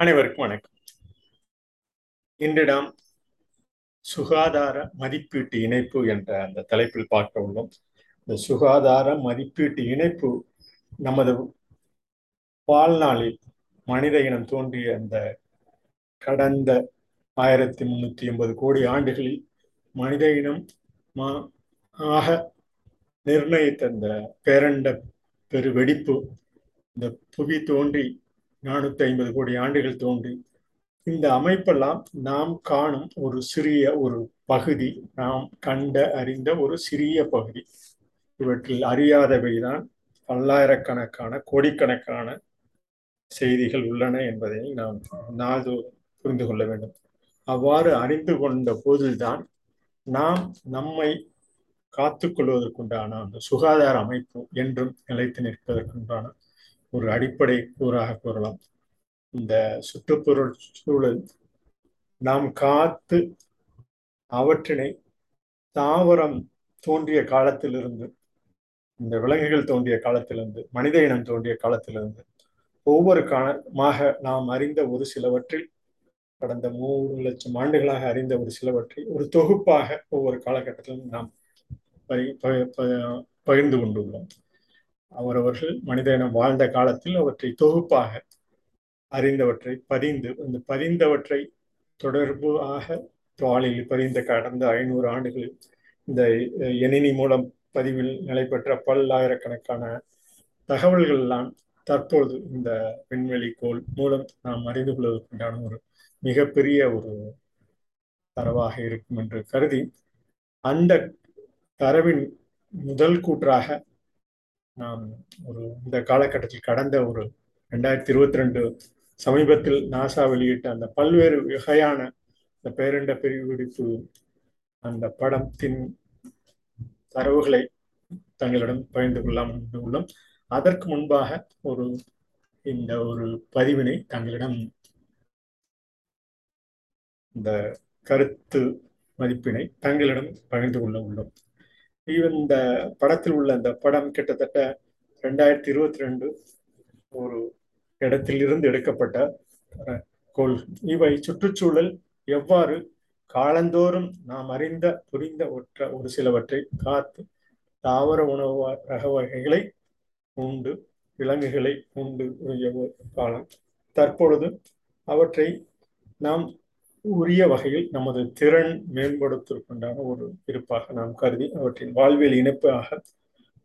அனைவருக்கும் வணக்கம். இன்று நாம் சுகாதார மதிப்பீட்டு இணைப்பு என்ற அந்த தலைப்பில் பார்க்க உள்ளோம். இந்த சுகாதார மதிப்பீட்டு இணைப்பு நமது வாழ்நாளில் மனித இனம் தோன்றிய அந்த கடந்த ஆயிரத்தி முன்னூத்தி எண்பது கோடி ஆண்டுகளில் மனித இனம் ஆக நிர்ணயித்த அந்த பேரண்ட பெரு வெடிப்பு இந்த புவி தோன்றி நானூத்தி ஐம்பது கோடி ஆண்டுகள் தோன்றி இந்த அமைப்பெல்லாம் நாம் காணும் ஒரு சிறிய ஒரு பகுதி நாம் கண்ட அறிந்த ஒரு சிறிய பகுதி. இவற்றில் அறியாதவைதான் பல்லாயிரக்கணக்கான கோடிக்கணக்கான செய்திகள் உள்ளன என்பதை நாம் நாள்தோறும் புரிந்து கொள்ள வேண்டும். அவ்வாறு அறிந்து கொண்ட போதுதான் நாம் நம்மை காத்துக்கொள்வதற்குண்டான அந்த சுகாதார அமைப்பு என்றும் நிலைத்து நிற்பதற்குண்டான ஒரு அடிப்படை கூறாக கூறலாம். இந்த சுற்றுப்புற சூழல் நாம் காத்து அவற்றினை தாவரம் தோன்றிய காலத்திலிருந்து இந்த விலங்குகள் தோன்றிய காலத்திலிருந்து மனித இனம் தோன்றிய காலத்திலிருந்து ஒவ்வொரு காலமாக நாம் அறிந்த ஒரு சிலவற்றில் கடந்த மூணு லட்சம் ஆண்டுகளாக அறிந்த ஒரு சிலவற்றை ஒரு தொகுப்பாக ஒவ்வொரு காலகட்டத்திலும் நாம் பகிர்ந்து கொண்டுள்ளோம். அவரவர்கள் மனித இனம் வாழ்ந்த காலத்தில் அவற்றை தொகுப்பாக அறிந்தவற்றை பதிந்து அந்த பதிந்தவற்றை தொடர்பாக தாளில் பதிந்த கடந்த ஐநூறு ஆண்டுகளில் இந்த எணினி மூலம் பதிவில் நிலை பெற்ற பல்லாயிரக்கணக்கான தகவல்கள் எல்லாம் தற்பொழுது இந்த விண்வெளி கோள் மூலம் நாம் அறிந்து கொள்வதற்குண்டான ஒரு மிகப்பெரிய ஒரு தரவாக இருக்கும் என்று கருதி அந்த தரவின் முதல் கூற்றாக நாம் ஒரு இந்த காலகட்டத்தில் கடந்த ஒரு ரெண்டாயிரத்தி இருபத்தி ரெண்டு சமீபத்தில் நாசா வெளியிட்ட அந்த பல்வேறு வகையான இந்த பேரண்ட பிரிவுடிப்பு அந்த படத்தின் தரவுகளை தங்களிடம் பகிர்ந்து கொள்ளலாம் உள்ளோம். அதற்கு முன்பாக ஒரு இந்த ஒரு பதிவினை தங்களிடம் இந்த கருத்து மதிப்பினை தங்களிடம் பகிர்ந்து கொள்ள உள்ளோம். இந்த படத்தில் உள்ள அந்த படம் கிட்டத்தட்ட ரெண்டாயிரத்தி இருபத்தி ரெண்டு ஒரு இடத்தில் இருந்து எடுக்கப்பட்ட கோள். இவை சுற்றுச்சூழல் எவ்வாறு காலந்தோறும் நாம் அறிந்த புரிந்த ஒற்ற ஒரு சிலவற்றை காத்து தாவர உணவு ரக வகைகளை உண்டு விலங்குகளை உண்டு காலம். தற்பொழுது அவற்றை நாம் உரிய வகையில் நமது திறன் மேம்படுத்துவதற்குண்டான ஒரு இருப்பாக நாம் கருதி அவற்றின் வாழ்வியல் இணைப்பாக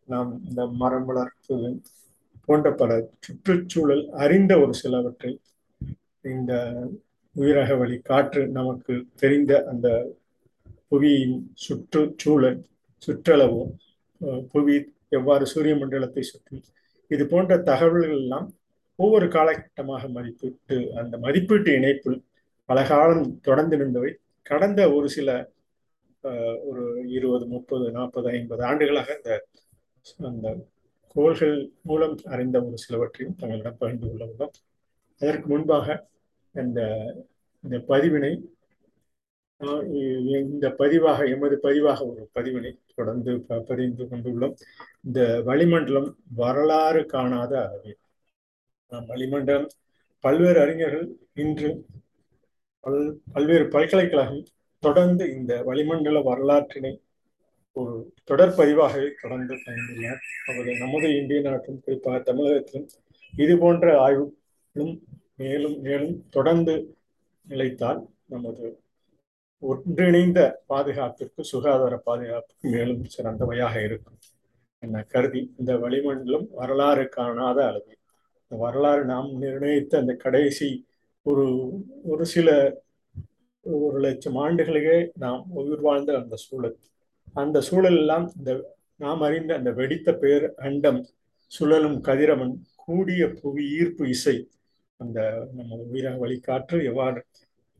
நாம் இந்த மரம் வளர்ப்பது போன்ற பல சுற்றுச்சூழல் அறிந்த ஒரு சிலவற்றை இந்த உயிரக வழி காற்று நமக்கு தெரிந்த அந்த புவியின் சுற்றுச்சூழல் சுற்றளவு புவி எவ்வாறு சூரிய மண்டலத்தை சுற்றி இது போன்ற தகவல்கள் எல்லாம் ஒவ்வொரு காலகட்டமாக மதிப்பிட்டு அந்த மதிப்பீட்டு இணைப்பில் பலகாலம் தொடர்ந்து நின்றவை கடந்த ஒரு சில ஒரு இருபது முப்பது நாற்பது ஐம்பது ஆண்டுகளாக இந்த அந்த கோள்கள் மூலம் அறிந்த ஒரு சிலவற்றையும் தங்களிடம் பகிர்ந்து கொள்ள உள்ளோம். அதற்கு முன்பாக இந்த இந்த பதிவினை இந்த பதிவாக எமது பதிவாக ஒரு பதிவினை தொடர்ந்து பதிந்து கொண்டுள்ளோம். இந்த வளிமண்டலம் வரலாறு காணாத அளவில் வளிமண்டலம் பல்வேறு அறிஞர்கள் இன்று பல் பல்வேறு பல்கலைக்கழகம் தொடர்ந்து இந்த வளிமண்டல வரலாற்றினை ஒரு தொடர் பதிவாகவே தொடர்ந்து பயந்துள்ளார் அவர் நமது இந்திய நாட்டிலும் குறிப்பாக தமிழகத்திலும் இது போன்ற ஆய்வுகளும் மேலும் மேலும் தொடர்ந்து நிலைத்தால் நமது ஒன்றிணைந்த பாதுகாப்பிற்கு சுகாதார பாதுகாப்புக்கு மேலும் சிறந்தவையாக இருக்கும் என கருதி இந்த வளிமண்டலம் வரலாறு காணாத அளவில் இந்த வரலாறு நாம் நிர்ணயித்த அந்த கடைசி ஒரு ஒரு சில ஒரு லட்சம் ஆண்டுகளிலே நாம் உயிர் வாழ்ந்த அந்த சூழல். அந்த சூழல் எல்லாம் இந்த நாம் அறிந்த அந்த வெடித்த பேர் அண்டம் சுழலும் கதிரவன் கூடிய புவி ஈர்ப்பு இசை அந்த நம்ம உயிரக வழிகாற்று எவ்வாறு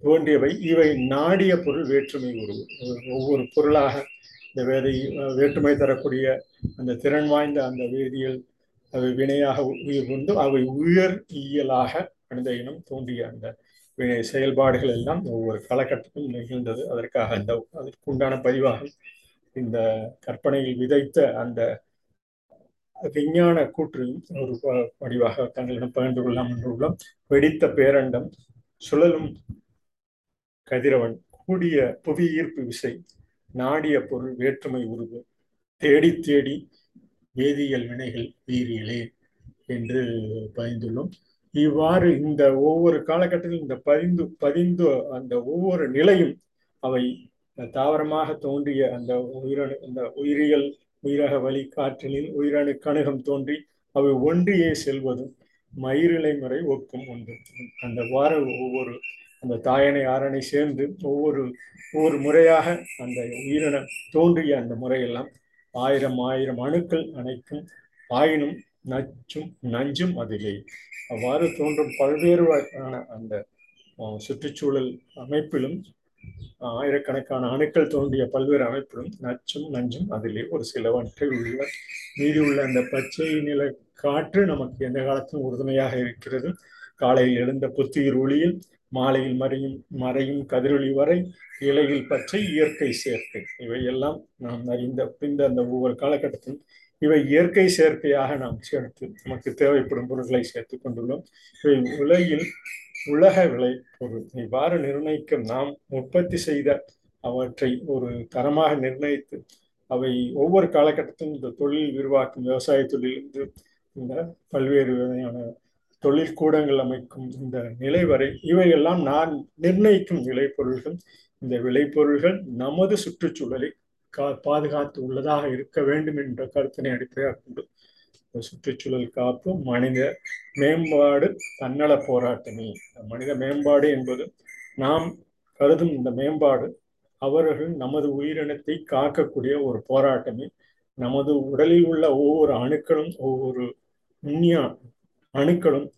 தோன்றியவை? இவை நாடிய பொருள் வேற்றுமை ஒரு ஒவ்வொரு பொருளாக இந்த வேதை வேற்றுமை தரக்கூடிய அந்த திறன் வாய்ந்த அந்த வேதியியல் அவை வினையாக உயிர் கொண்டு அவை உயர் இயலாக மனித இனம் தோன்றிய அந்த செயல்பாடுகள் எல்லாம் ஒவ்வொரு காலகட்டத்திலும் நிகழ்ந்தது. அதற்காக அந்த அதற்குண்டான பதிவாக இந்த கற்பனையில் விதைத்த அந்த விஞ்ஞான கூற்றையும் ஒரு வடிவாக தங்களிடம் பகிர்ந்து கொள்ளலாம் என்று உள்ளோம். வெடித்த பேரண்டம் சுழலும் கதிரவன் கூடிய புவி ஈர்ப்பு விசை நாடிய பொருள் வேற்றுமை உருவு தேடி தேடி வேதியியல் வினைகள் உயிரியலே என்று பயந்துள்ளோம் இவ்வாறு இந்த ஒவ்வொரு காலகட்டத்திலும் இந்த பதிந்து பதிந்து அந்த ஒவ்வொரு நிலையும் அவை தாவரமாக தோன்றிய அந்த உயிரணு அந்த உயிரியல் உயிரக வழி காற்றலில் உயிரணு கணுகம் தோன்றி அவை ஒன்றியே செல்வதும் மயிரிலை முறை ஒக்கும் உண்டு. அந்த வார ஒவ்வொரு அந்த தாயனை ஆரணை சேர்ந்து ஒவ்வொரு ஒவ்வொரு முறையாக அந்த உயிரின தோன்றிய அந்த முறையெல்லாம் ஆயிரம் ஆயிரம் அணுக்கள் அனைத்தும் ஆயினும் நச்சும் நஞ்சும் அதிலே அவ்வாறு தோன்றும் பல்வேறு வகையான அந்த சுற்றுச்சூழல் அமைப்பிலும் ஆயிரக்கணக்கான அணுக்கள் தோன்றிய பல்வேறு அமைப்பிலும் நச்சும் நஞ்சும் அதிலே ஒரு சிலவற்றை உள்ள மீதி உள்ள அந்த பச்சை நில காற்று நமக்கு எந்த காலத்திலும் உறுதுணையாக இருக்கிறது. காலையில் எழுந்த புத்துயிர் ஒளியில் மாலையில் மறையும் மறையும் கதிரொளி வரை இலையில் பற்றி இயற்கை சேர்க்கை. இவையெல்லாம் நாம் அறிந்த இந்த அந்த ஒவ்வொரு காலகட்டத்திலும் இவை இயற்கை சேர்க்கையாக நாம் சேர்த்து நமக்கு தேவைப்படும் பொருட்களை சேர்த்து கொண்டுள்ளோம். இவை உலகில் உலக விலை பொருள். இவ்வாறு நிர்ணயிக்க நாம் உற்பத்தி செய்த அவற்றை ஒரு தரமாக நிர்ணயித்து அவை ஒவ்வொரு காலகட்டத்திலும் இந்த தொழில் விரிவாக்கும் விவசாய தொழிலிருந்து இந்த பல்வேறு வகையான தொழிற்கூடங்கள் அமைக்கும் இந்த நிலை வரை இவையெல்லாம் நான் நிர்ணயிக்கும் விளைபொருள்கள். இந்த விளைபொருள்கள் நமது சுற்றுச்சூழலை கா பாதுகாத்து உள்ளதாக இருக்க வேண்டும் என்ற கருத்தினை அடிப்படையாக கொண்டு சுற்றுச்சூழல் காப்பு மனித மேம்பாடு தன்னல போராட்டமே. மனித மேம்பாடு என்பது நாம் கருதும் இந்த மேம்பாடு அவர்கள் நமது உயிரினத்தை காக்கக்கூடிய ஒரு போராட்டமே. நமது உடலில் உள்ள ஒவ்வொரு அணுக்களும் ஒவ்வொரு நுண்ணிய அணுக்களும்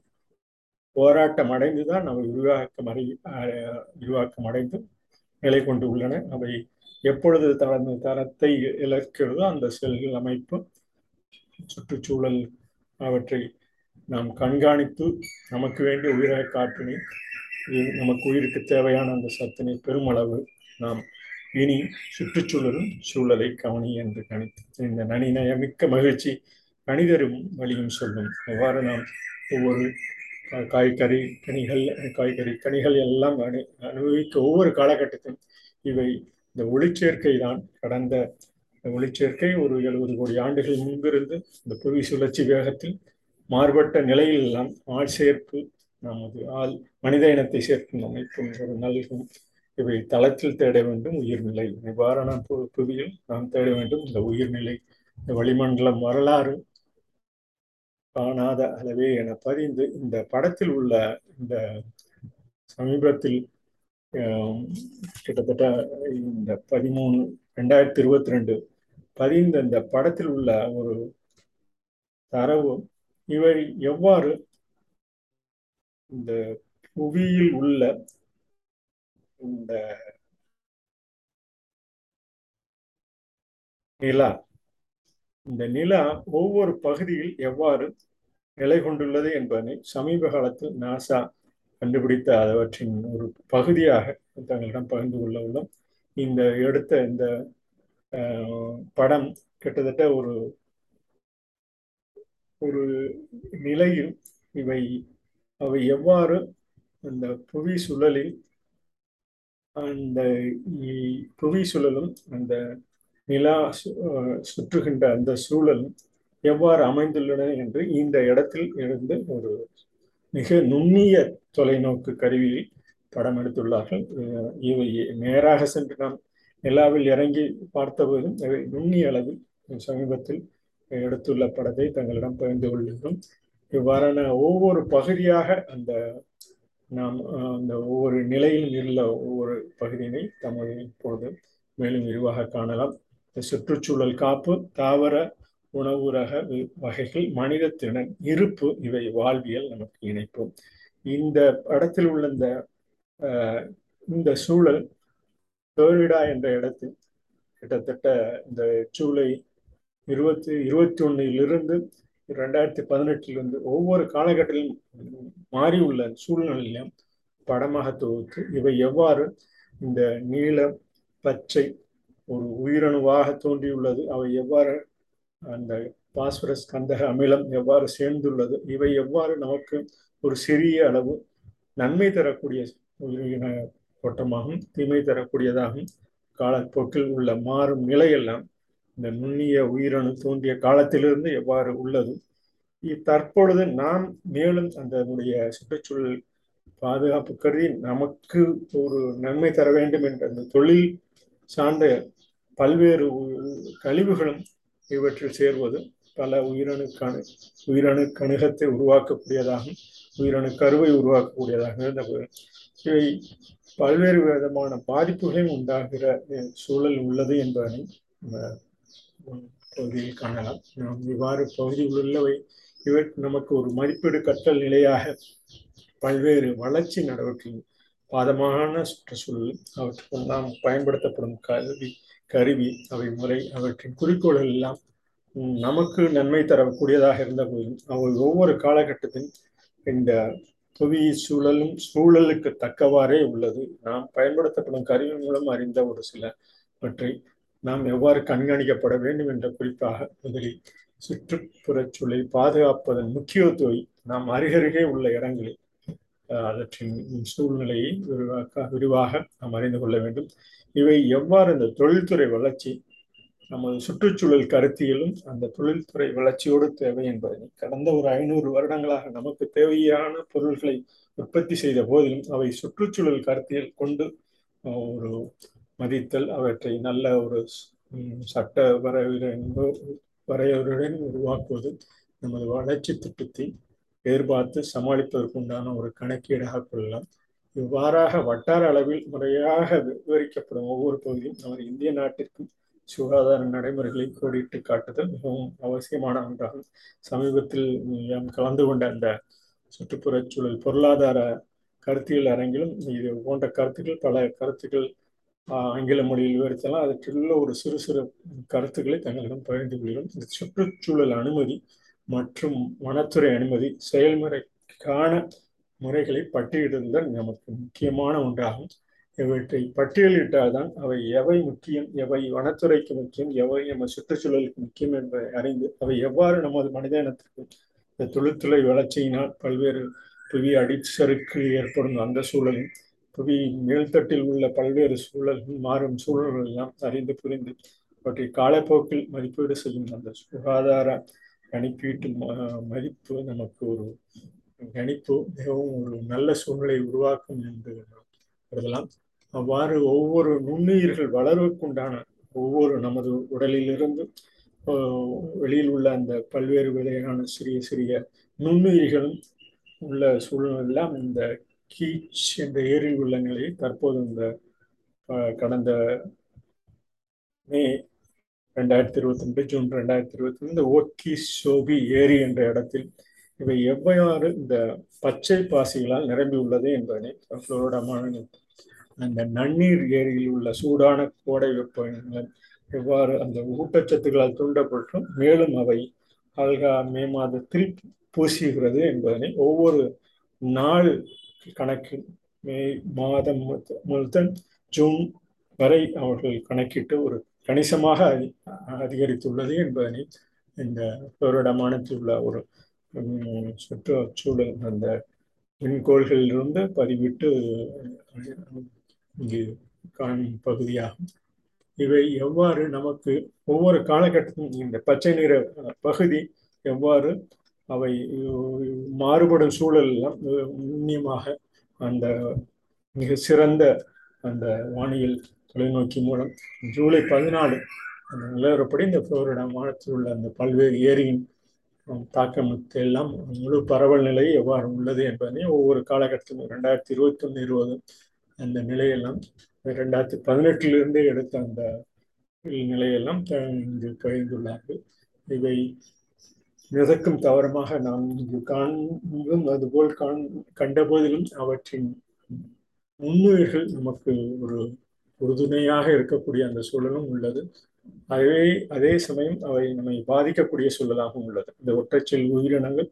போராட்டம் அடைந்துதான் அவை விரிவாக்கம் அறி விரிவாக்கம் அடைந்து நிலை கொண்டு உள்ளன. அவை எப்பொழுது தனது தரத்தை இழக்கிறதோ அந்த செல்கள் அமைப்பு சுற்றுச்சூழல் அவற்றை நாம் கண்காணித்து நமக்கு வேண்டிய உயிரக காற்றினை நமக்கு உயிருக்கு தேவையான அந்த சத்தினை பெருமளவு நாம் இனி சுற்றுச்சூழலும் சூழலை கவனி என்று கணித்து இந்த நனிநயமிக்க மகிழ்ச்சி கணிதரும் வழியும் சொல்லும். எவ்வாறு நாம் ஒவ்வொரு காய்கறி கனிகள் காய்கறி கனிகள் எல்லாம் அனு அனுபவிக்க ஒவ்வொரு காலகட்டத்திலும் இவை இந்த ஒளிச்சேர்க்கை தான் கடந்த ஒளிச்சேர்க்கை ஒரு எழுபது கோடி ஆண்டுகள் முன்பிருந்து இந்த புவி சுழற்சி வேகத்தில் மாறுபட்ட நிலையில் எல்லாம் ஆள் சேர்ப்பு நமது ஆள் மனித இனத்தை சேர்க்கும் அமைப்பும் ஒரு நல்கும் இவை தளத்தில் தேட வேண்டும் உயிர்நிலை இவ்வாறான புவியில் நாம் தேட வேண்டும் இந்த உயிர்நிலை இந்த வளிமண்டலம் வரலாறு காணாத அளவே என பதிந்து இந்த படத்தில் உள்ள இந்த சமீபத்தில் கிட்டத்தட்ட இந்த பதிமூணு ரெண்டாயிரத்தி இருபத்தி ரெண்டு பதிந்த இந்த படத்தில் உள்ள ஒரு தரவு இவை எவ்வாறு இந்த புவியில் உள்ள இந்த நிலா இந்த நிலா ஒவ்வொரு பகுதியில் எவ்வாறு நிலை கொண்டுள்ளது என்பதனை சமீப காலத்தில் நாசா கண்டுபிடித்த அவற்றின் ஒரு பகுதியாக தங்களிடம் பகிர்ந்து கொள்ள உள்ளோம். இந்த எடுத்த இந்த படம் கிட்டத்தட்ட ஒரு ஒரு நிலையில் இவை அவை எவ்வாறு அந்த புவி சுழலில் அந்த புவி சுழலும் அந்த நிலா சுற்றுகின்ற அந்த சூழலும் எவ்வாறு அமைந்துள்ளன என்று இந்த இடத்தில் இருந்து ஒரு மிக நுண்ணிய தொலைநோக்கு கருவியில் படம் எடுத்துள்ளார்கள். இவை நேராக சென்று நாம் நிலாவில் இறங்கி பார்த்தபோதும் இவை நுண்ணிய அளவில் சமீபத்தில் எடுத்துள்ள படத்தை தங்களிடம் பகிர்ந்து கொள்கிறோம் இவ்வாறான ஒவ்வொரு பகுதியாக அந்த நாம் அந்த ஒவ்வொரு நிலையில் உள்ள ஒவ்வொரு பகுதியினை தமது இப்போது மேலும் விரிவாக காணலாம். இந்த சுற்றுச்சூழல் காப்பு தாவர உணவு ரக வகைகள் மனித திறன் இருப்பு இவை வாழ்வியல் நமக்கு இணைப்போம் இந்த படத்தில் உள்ள இந்த இந்த சூழல் பேரிடா என்ற இடத்தில் கிட்டத்தட்ட இந்த ஜூலை இருபத்தி இருபத்தி ஒன்னிலிருந்து ரெண்டாயிரத்தி பதினெட்டிலிருந்து ஒவ்வொரு காலகட்டத்திலும் மாறி உள்ள சூழ்நிலையிலும் படமாக தொகுத்து இவை எவ்வாறு இந்த நீளம் பச்சை ஒரு உயிரணுவாக தோன்றியுள்ளது. அவை எவ்வாறு அந்த பாஸ்பரஸ் கந்தக அமிலம் எவ்வாறு சேர்ந்துள்ளது? இவை எவ்வாறு நமக்கு ஒரு சிறிய அளவு நன்மை தரக்கூடிய உயிரின ஓட்டமாகவும் தீமை தரக்கூடியதாகவும் காலப்போக்கில் உள்ள மாறும் நிலையெல்லாம் இந்த நுண்ணிய உயிரணு தோன்றிய காலத்திலிருந்து எவ்வாறு உள்ளது? தற்பொழுது நாம் மேலும் அதனுடைய சுற்றுச்சூழல் பாதுகாப்பு கருதி நமக்கு ஒரு நன்மை தர வேண்டும் என்ற அந்த தொழில் சார்ந்த பல்வேறு கழிவுகளும் இவற்றில் சேர்வது பல உயிரணுக்கணு உயிரணு கணுகத்தை உருவாக்கக்கூடியதாகவும் உயிரணு கருவை உருவாக்கக்கூடியதாக இருந்த இவை பல்வேறு விதமான பாதிப்புகளையும் உண்டாகிற சூழல் உள்ளது என்பதனை பகுதியில் காணலாம். நாம் இவ்வாறு பகுதியில் உள்ளவை இவை நமக்கு ஒரு மதிப்பீடு கற்றல் நிலையாக பல்வேறு வளர்ச்சி நடவடிக்கைகள் பாதமான சுற்றுச்சூழல் அவற்றுக்கு நாம் பயன்படுத்தப்படும் கல்வி கருவி அவை முறை அவற்றின் குறிக்கோள்கள் எல்லாம் நமக்கு நன்மை தரக்கூடியதாக இருந்த போதும் அவை ஒவ்வொரு காலகட்டத்திலும் இந்த புவி சூழலும் சூழலுக்கு தக்கவாறே உள்ளது. நாம் பயன்படுத்தப்படும் கருவி மூலம் அறிந்த ஒரு சில பற்றி நாம் எவ்வாறு கண்காணிக்கப்பட வேண்டும் என்ற குறிப்பாக முதலில் சுற்றுப்புறச் சூழலை பாதுகாப்பதன் முக்கியத்துவை நாம் அருகருகே உள்ள இடங்களில் அவற்றின் சூழ்நிலையை விரிவாக்க விரிவாக நாம் அறிந்து கொள்ள வேண்டும். இவை எவ்வாறு இந்த தொழில்துறை வளர்ச்சி நமது சுற்றுச்சூழல் கருத்தியலும் அந்த தொழில்துறை வளர்ச்சியோடு தேவை என்பதை கடந்த ஒரு ஐநூறு வருடங்களாக நமக்கு தேவையான பொருள்களை உற்பத்தி செய்த போதிலும் அவை சுற்றுச்சூழல் கருத்தியல் கொண்டு ஒரு மதித்தல் அவற்றை நல்ல ஒரு சட்ட வரையறை வரையறையுடன் உருவாக்குவது நமது வளர்ச்சி திட்டத்தை எதிர்பார்த்து சமாளிப்பதற்குண்டான ஒரு கணக்கீடாக கொள்ளலாம். இவ்வாறாக வட்டார அளவில் முறையாக விவரிக்கப்படும் ஒவ்வொரு பகுதியும் நமது இந்திய நாட்டிற்கும் சுகாதார நடைமுறைகளை கோடிட்டு காட்டுதல் மிகவும் அவசியமான ஒன்றாகும். சமீபத்தில் கலந்து கொண்ட அந்த சுற்றுப்புறச் சூழல் பொருளாதார கருத்தியல் அரங்கிலும் இது போன்ற கருத்துக்கள் பல கருத்துக்கள் ஆங்கில மொழியில் விவரித்தலாம். அதற்குள்ள ஒரு சிறு சிறு கருத்துக்களை தங்களிடம் பகிர்ந்து கொள்கிறோம். இந்த சுற்றுச்சூழல் அனுமதி மற்றும் வனத்துறை அனுமதி செயல்முறைக்கான முறைகளை பட்டியலிடுதல் நமக்கு முக்கியமான ஒன்றாகும். இவற்றை பட்டியலிட்டால்தான் அவை எவை முக்கியம் எவை வனத்துறைக்கு முக்கியம் எவை நம்ம சுற்றுச்சூழலுக்கு முக்கியம் என்பதை அறிந்து அவை எவ்வாறு நமது மனித இனத்திற்கு இந்த தொழில்துறை வளர்ச்சியினால் பல்வேறு புவி அடிச்சருக்கு ஏற்படும் அந்த சூழலும் புவி மேல்தட்டில் உள்ள பல்வேறு சூழல்கள் மாறும் சூழல்கள் எல்லாம் அறிந்து புரிந்து அவற்றை காலப்போக்கில் மதிப்பீடு செய்யும் அந்த சுகாதார கணக்கீட்டு மதிப்பு நமக்கு ஒரு கணிப்பு மிகவும் ஒரு நல்ல சூழ்நிலை உருவாக்கும் என்று கருதலாம். அவ்வாறு ஒவ்வொரு நுண்ணுயிர்கள் வளர்வுக்குண்டான ஒவ்வொரு நமது உடலிலிருந்து வெளியில் உள்ள அந்த பல்வேறு வகையான சிறிய சிறிய நுண்ணுயிர்களும் உள்ள சூழ்நிலாம் இந்த கீச் என்ற ஏரில் உள்ள நிலையை தற்போது இந்த கடந்த மே ரெண்டாயிரத்தி இருபத்தி ரெண்டு ஜூன் ரெண்டாயிரத்தி இருபத்தி ரெண்டு ஓக்கி சோபி ஏரி என்ற இடத்தில் இவை எவ்வாறு இந்த பச்சை பாசிகளால் நிரம்பி உள்ளது என்பதனை புளோரிடமான அந்த நன்னீர் ஏரியில் உள்ள சூடான கோடை வெப்பங்கள் எவ்வாறு அந்த ஊட்டச்சத்துக்களால் தூண்டப்பட்டும் மேலும் அவை அல்கா மே மாதத்தில் பூசுகிறது என்பதனை ஒவ்வொரு நாள் கணக்கில் மே மாதம் முதல் ஜூன் வரை அவர்கள் கணக்கிட்டு ஒரு கணிசமாக அதிகரித்துள்ளது என்பதனை இந்த பேரிடமானத்தில் உள்ள ஒரு சுற்றுச்சூழல் அந்த விண்கோள்களிலிருந்து பதிவிட்டு இங்கு காணும் பகுதியாகும். இவை எவ்வாறு நமக்கு ஒவ்வொரு காலகட்டத்திலும் இந்த பச்சை நிற பகுதி எவ்வாறு அவை மாறுபடும் சூழலெல்லாம் நுண்ணியமாக அந்த மிக சிறந்த அந்த வானியல் தொலைநோக்கி மூலம் ஜூலை பதினாலு அந்த நிலவரப்படி இந்த புளோரிடா மாநிலத்தில் உள்ள அந்த பல்வேறு ஏரியின் தாக்கம் எல்லாம் முழு பரவல் நிலை எவ்வாறு உள்ளது என்பதனை ஒவ்வொரு காலகட்டத்திலும் ரெண்டாயிரத்தி இருபத்தி ஒன்று இருபது அந்த நிலையெல்லாம் ரெண்டாயிரத்தி பதினெட்டிலிருந்தே எடுத்த அந்த நிலையெல்லாம் இங்கு பகிர்ந்துள்ளார்கள் இவை மிதக்கும் தவறமாக நாம் இங்கு காண்பும் அதுபோல் காண் கண்ட போதிலும் அவற்றின் முன்னுயிர்கள் நமக்கு ஒரு உறுதுணையாக இருக்கக்கூடிய அந்த சூழலும் உள்ளது. அதே அதே சமயம் அவை நம்மை பாதிக்கக்கூடிய சூழலாகவும் உள்ளது. இந்த ஒற்றைச்சொல் உயிரினங்கள்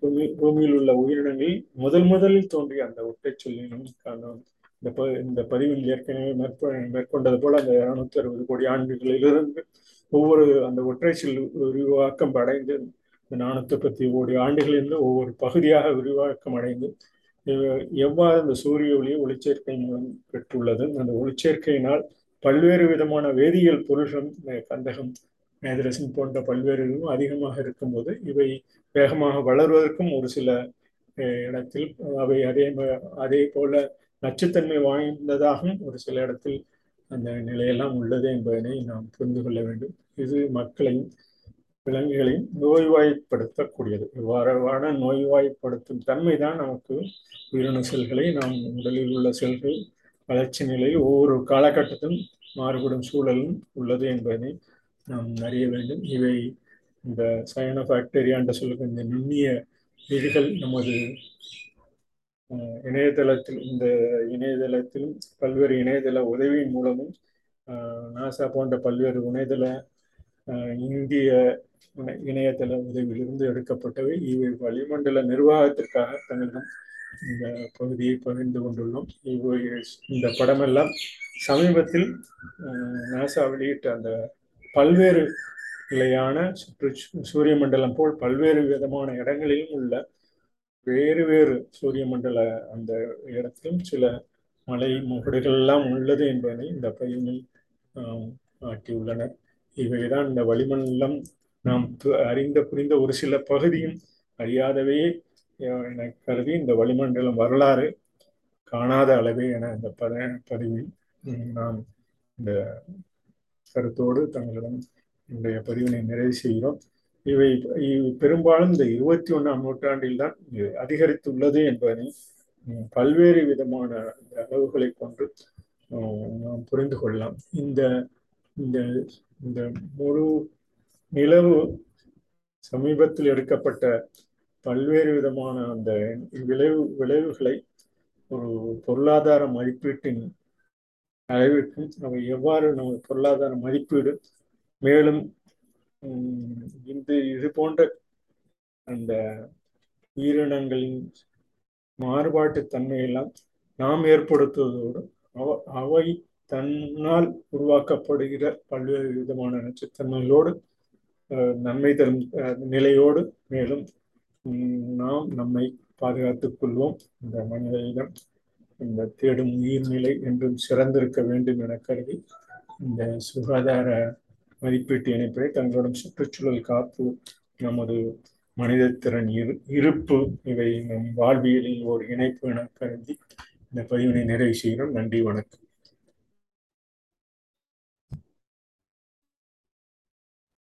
பூமி பூமியில் உள்ள உயிரினங்களில் முதல் முதலில் தோன்றிய அந்த ஒற்றைச்சொல் இனம் இந்த ப இந்த பதிவில் ஏற்கனவே மேற்கொ மேற்கொண்டது போல அந்த இருநூத்தி அறுபது கோடி ஆண்டுகளிலிருந்து ஒவ்வொரு அந்த ஒற்றை விரிவாக்கம் அடைந்து இந்த நானூத்தி பத்தி கோடி ஆண்டுகளிலிருந்து ஒவ்வொரு பகுதியாக விரிவாக்கம் அடைந்து எவ்வாறு அந்த சூரிய ஒளியை ஒளிச்சேர்க்கை மூலம் பெற்றுள்ளது? அந்த ஒளிச்சேர்க்கையினால் பல்வேறு விதமான வேதியியல் பொருள்களும் கந்தகம் நைதரசன் போன்ற பல்வேறு இதுவும் அதிகமாக இருக்கும்போது இவை வேகமாக வளர்வதற்கும் ஒரு சில இடத்தில் அவை அதே அதே போல நச்சுத்தன்மை வாய்ந்ததாகவும் ஒரு சில இடத்தில் அந்த நிலையெல்லாம் உள்ளது என்பதனை நாம் புரிந்து கொள்ள வேண்டும். இது மக்களையும் விலங்குகளையும் நோய்வாய்ப்படுத்தக்கூடியது. இவ்வாறான நோய்வாய்ப்படுத்தும் தன்மை தான் நமக்கு உயிரின செல்களை நாம் உடலில் உள்ள செல்கள் வளர்ச்சி நிலையில் ஒவ்வொரு காலகட்டத்திலும் மாறுபடும் சூழலும் உள்ளது என்பதை நாம் அறிய வேண்டும். இவை இந்த சயன பாக்டீரியா என்ற சொல்லுக்கு இந்த நுண்ணிய விதிகள் நமது இணையதளத்தில் இந்த இணையதளத்திலும் பல்வேறு இணையதள உதவியின் மூலமும் நாசா போன்ற பல்வேறு இணையதள இந்திய இணையதள உதவியிலிருந்து எடுக்கப்பட்டவை. இவை வளிமண்டல நிர்வாகத்திற்காக தங்களிடம் இந்த பகுதியை பகிர்ந்து கொண்டுள்ளோம். இவை இந்த படமெல்லாம் சமீபத்தில் நாசா வெளியிட்ட அந்த பல்வேறு நிலையான சுற்று சூரிய மண்டலம் போல் பல்வேறு விதமான இடங்களிலும் உள்ள வேறு வேறு சூரிய மண்டல அந்த இடத்திலும் சில மலை முகடுகள் எல்லாம் உள்ளது என்பதை இந்த பகுதியில் ஆட்டியுள்ளனர் இவைதான் இந்த வளிமண்டலம் நாம் அறிந்த புரிந்த ஒரு சில பகுதியும் அறியாதவையே என கருதி இந்த வளிமண்டலம் வரலாறு காணாத அளவே என இந்த பத பதிவில் நாம் இந்த கருத்தோடு தங்களிடம் இன்றைய பதிவினை நிறைவு செய்கிறோம். இவை பெரும்பாலும் இந்த இருபத்தி ஒன்றாம் நூற்றாண்டில் தான் அதிகரித்துள்ளது என்பதை பல்வேறு விதமான அளவுகளை கொண்டு நாம் புரிந்து கொள்ளலாம். இந்த இந்த இந்த முழு நிலவு சமீபத்தில் எடுக்கப்பட்ட பல்வேறு விதமான அந்த விளைவு விளைவுகளை ஒரு பொருளாதார மதிப்பீட்டின் அளவிற்கும் அவை எவ்வாறு நம்ம பொருளாதார மதிப்பீடு மேலும் இந்த இது போன்ற அந்த உயிரினங்களின் மாறுபாட்டு தன்மையெல்லாம் நாம் ஏற்படுத்துவதோடு அவ அவை தன்னால் உருவாக்கப்படுகிற பல்வேறு விதமான நச்சுத்தன்மைகளோடு நன்மை தரும் நிலையோடு மேலும் நாம் நம்மை பாதுகாத்துக் கொள்வோம். இந்த மனித இடம் இந்த தேடும் உயிர்நிலை என்றும் சிறந்திருக்க வேண்டும் என கருதி இந்த சுகாதார மதிப்பீட்டு இணைப்பை தங்களுடன் சுற்றுச்சூழல் காப்பு நமது மனித திறன் இரு இருப்பு இவை நம் வாழ்வியலில் ஒரு இணைப்பு என கருதி இந்த பதிவினை நிறைவு செய்கிறோம். நன்றி வணக்கம்.